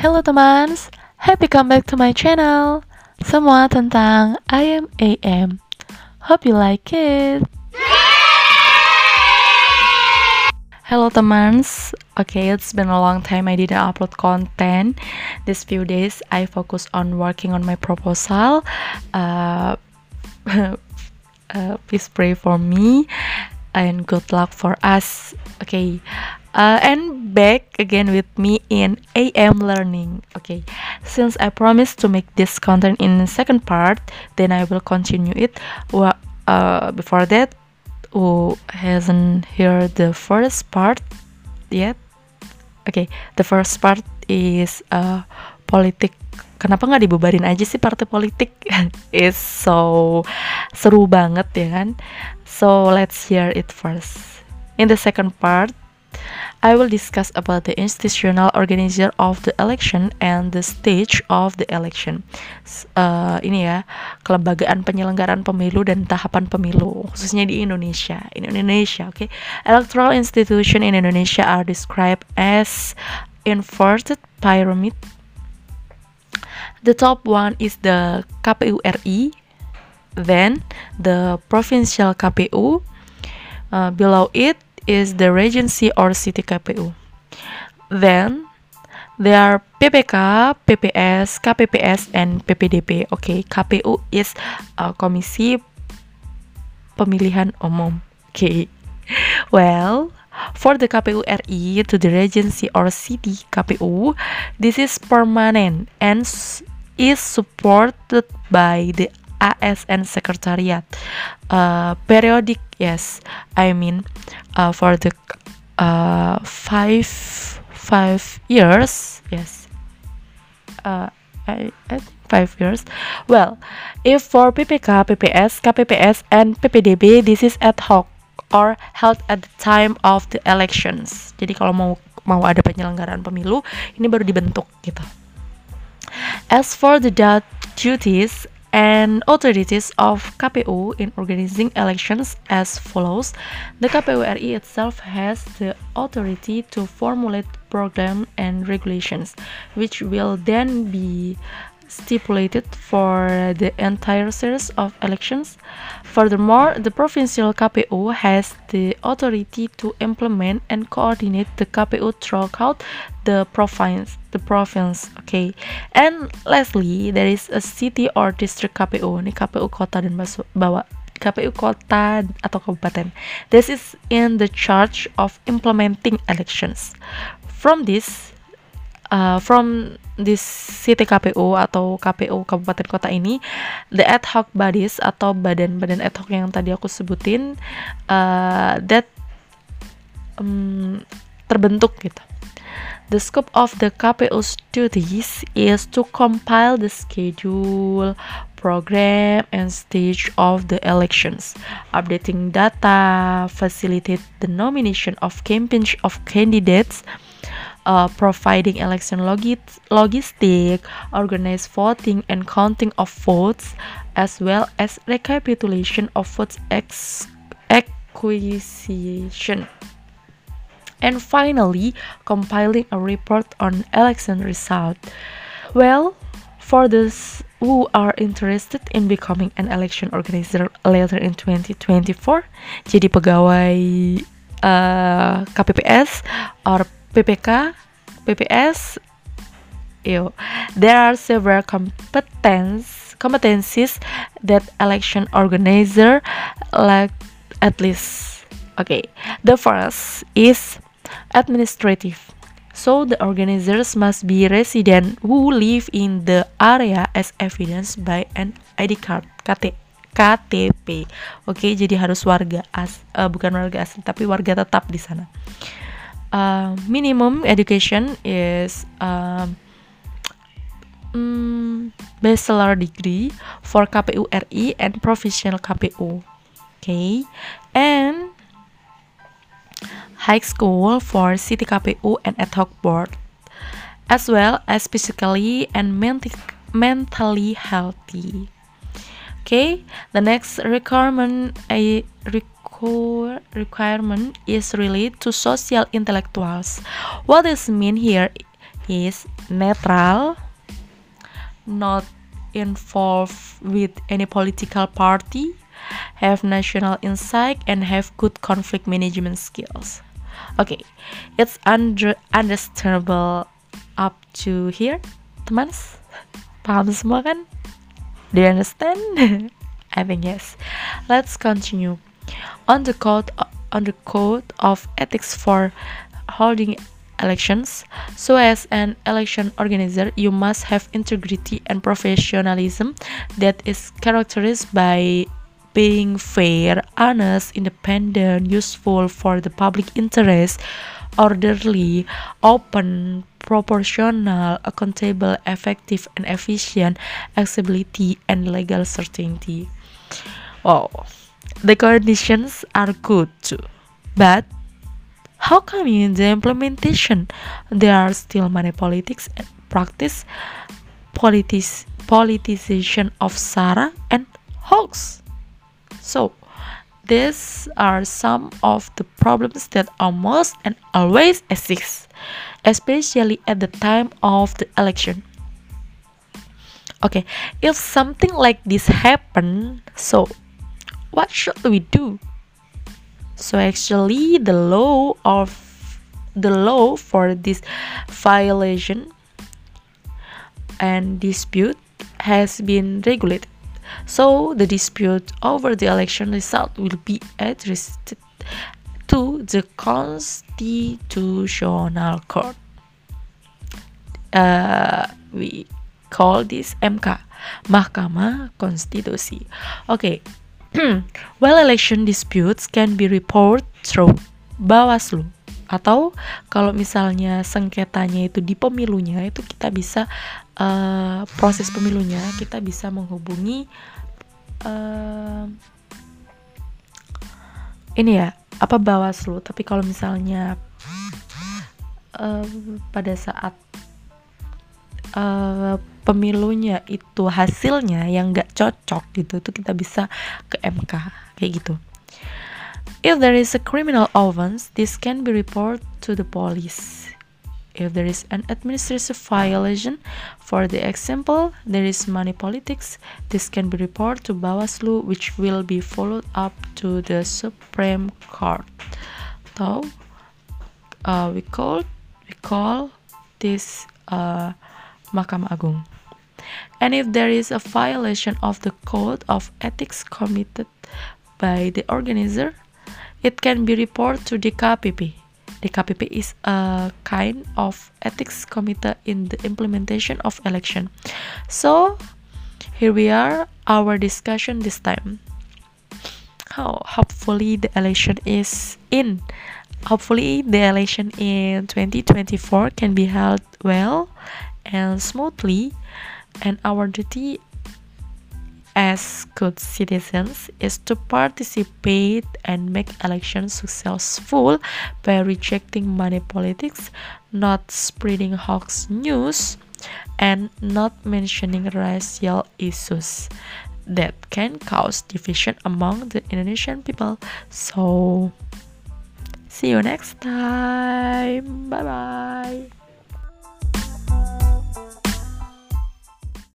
Hello teman, happy come back to my channel. Semua tentang I am AM. Hope you like it. Hello teman, okay it's been a long time I didn't upload content. These few days I focus on working on my proposal. Uh, uh, please pray for me and good luck for us. Okay, uh, and back again with me in AM Learning. Okay, since I promised to make this content in the second part, then I will continue it. Well, uh, before that, who hasn't heard the first part yet? Okay, the first part is uh, politik. Kenapa nggak dibubarin aja sih partai politik? is so seru banget ya kan? So let's hear it first. In the second part, I will discuss about the institutional organizer of the election and the stage of the election. Uh, ini ya, kelembagaan penyelenggaraan pemilu dan tahapan pemilu, khususnya di Indonesia. In Indonesia, okay. Electoral institution in Indonesia are described as inverted pyramid. The top one is the KPU RI, then the provincial KPU. Uh, below it is the Regency or City KPU. Then there are PPK, PPS, KPPS, and PPDP. Okay, KPU is a Komisi Pemilihan Umum. Okay, well, for the KPU RI to the Regency or City KPU, this is permanent and is supported by the ASN Secretariat. Uh, periodic, yes, I mean uh, for the uh, five five years, yes. Uh, I, I think five years. Well, if for PPK, PPS, KPPS, and PPDB, this is ad hoc or held at the time of the elections. Jadi kalau mau mau ada penyelenggaraan pemilu, ini baru dibentuk gitu. As for the duties and authorities of KPU in organizing elections as follows. The KPU RI itself has the authority to formulate program and regulations, which will then be stipulated for the entire series of elections. Furthermore, the provincial KPU has the authority to implement and coordinate the KPU throughout the province. The province, okay. And lastly, there is a city or district KPU. Ini KPU kota dan bawah KPU kota atau kabupaten. This is in the charge of implementing elections. From this, uh, from this city KPU atau KPU kabupaten kota ini the ad hoc bodies atau badan-badan ad hoc yang tadi aku sebutin uh, that um, terbentuk gitu. The scope of the KPU's duties is to compile the schedule, program, and stage of the elections, updating data, facilitate the nomination of campaign of candidates, uh, providing election logit logistic, organize voting and counting of votes, as well as recapitulation of votes acquisition. And finally, compiling a report on election result. Well, for those who are interested in becoming an election organizer later in 2024, jadi pegawai uh, KPPS or PPK, PPS, ew, there are several competence competencies that election organizer like at least. Okay, the first is administrative. So the organizers must be resident who live in the area as evidenced by an ID card KT, KTP. Oke, okay, jadi harus warga as uh, bukan warga asing tapi warga tetap di sana. Uh, minimum education is um, um, bachelor degree for KPU RI and professional KPU. Okay, and high school for city KPU and ad hoc board, as well as physically and mentally healthy. Okay, the next requirement requirement is related to social intellectuals. What this mean here is neutral, not involved with any political party, have national insight, and have good conflict management skills. Okay, it's under understandable up to here, teman. Paham semua kan? Do you understand? I think yes. Let's continue. On the code on the code of ethics for holding elections. So, as an election organizer, you must have integrity and professionalism that is characterized by being fair, honest, independent, useful for the public interest, orderly, open, proportional, accountable, effective, and efficient, accessibility, and legal certainty. Wow, the conditions are good too, but how come in the implementation there are still many politics and practice politis politicization of Sarah and hoax? So these are some of the problems that almost and always exist, especially at the time of the election. Okay, if something like this happen, so what should we do? So actually the law of the law for this violation and dispute has been regulated. So the dispute over the election result will be addressed to the Constitutional Court. Uh, we call this MK, Mahkamah Konstitusi. Okay, well election disputes can be reported through Bawaslu. Atau kalau misalnya sengketanya itu di pemilunya itu kita bisa uh, proses pemilunya kita bisa menghubungi uh, ini ya apa Bawaslu. Tapi kalau misalnya uh, pada saat uh, pemilunya itu hasilnya yang nggak cocok gitu itu kita bisa ke MK kayak gitu. If there is a criminal offense this can be reported to the police. If there is an administrative violation for the example there is money politics this can be reported to Bawaslu which will be followed up to the Supreme Court. So uh, we call we call this uh, Mahkamah Agung. And if there is a violation of the code of ethics committed by the organizer, it can be reported to the KPP. The KPP is a kind of ethics committee in the implementation of election. So, here we are, our discussion this time. How hopefully the election is in. Hopefully the election in 2024 can be held well and smoothly, and our duty as good citizens is to participate and make elections successful by rejecting money politics, not spreading hoax news, and not mentioning racial issues that can cause division among the Indonesian people. So, see you next time. Bye bye.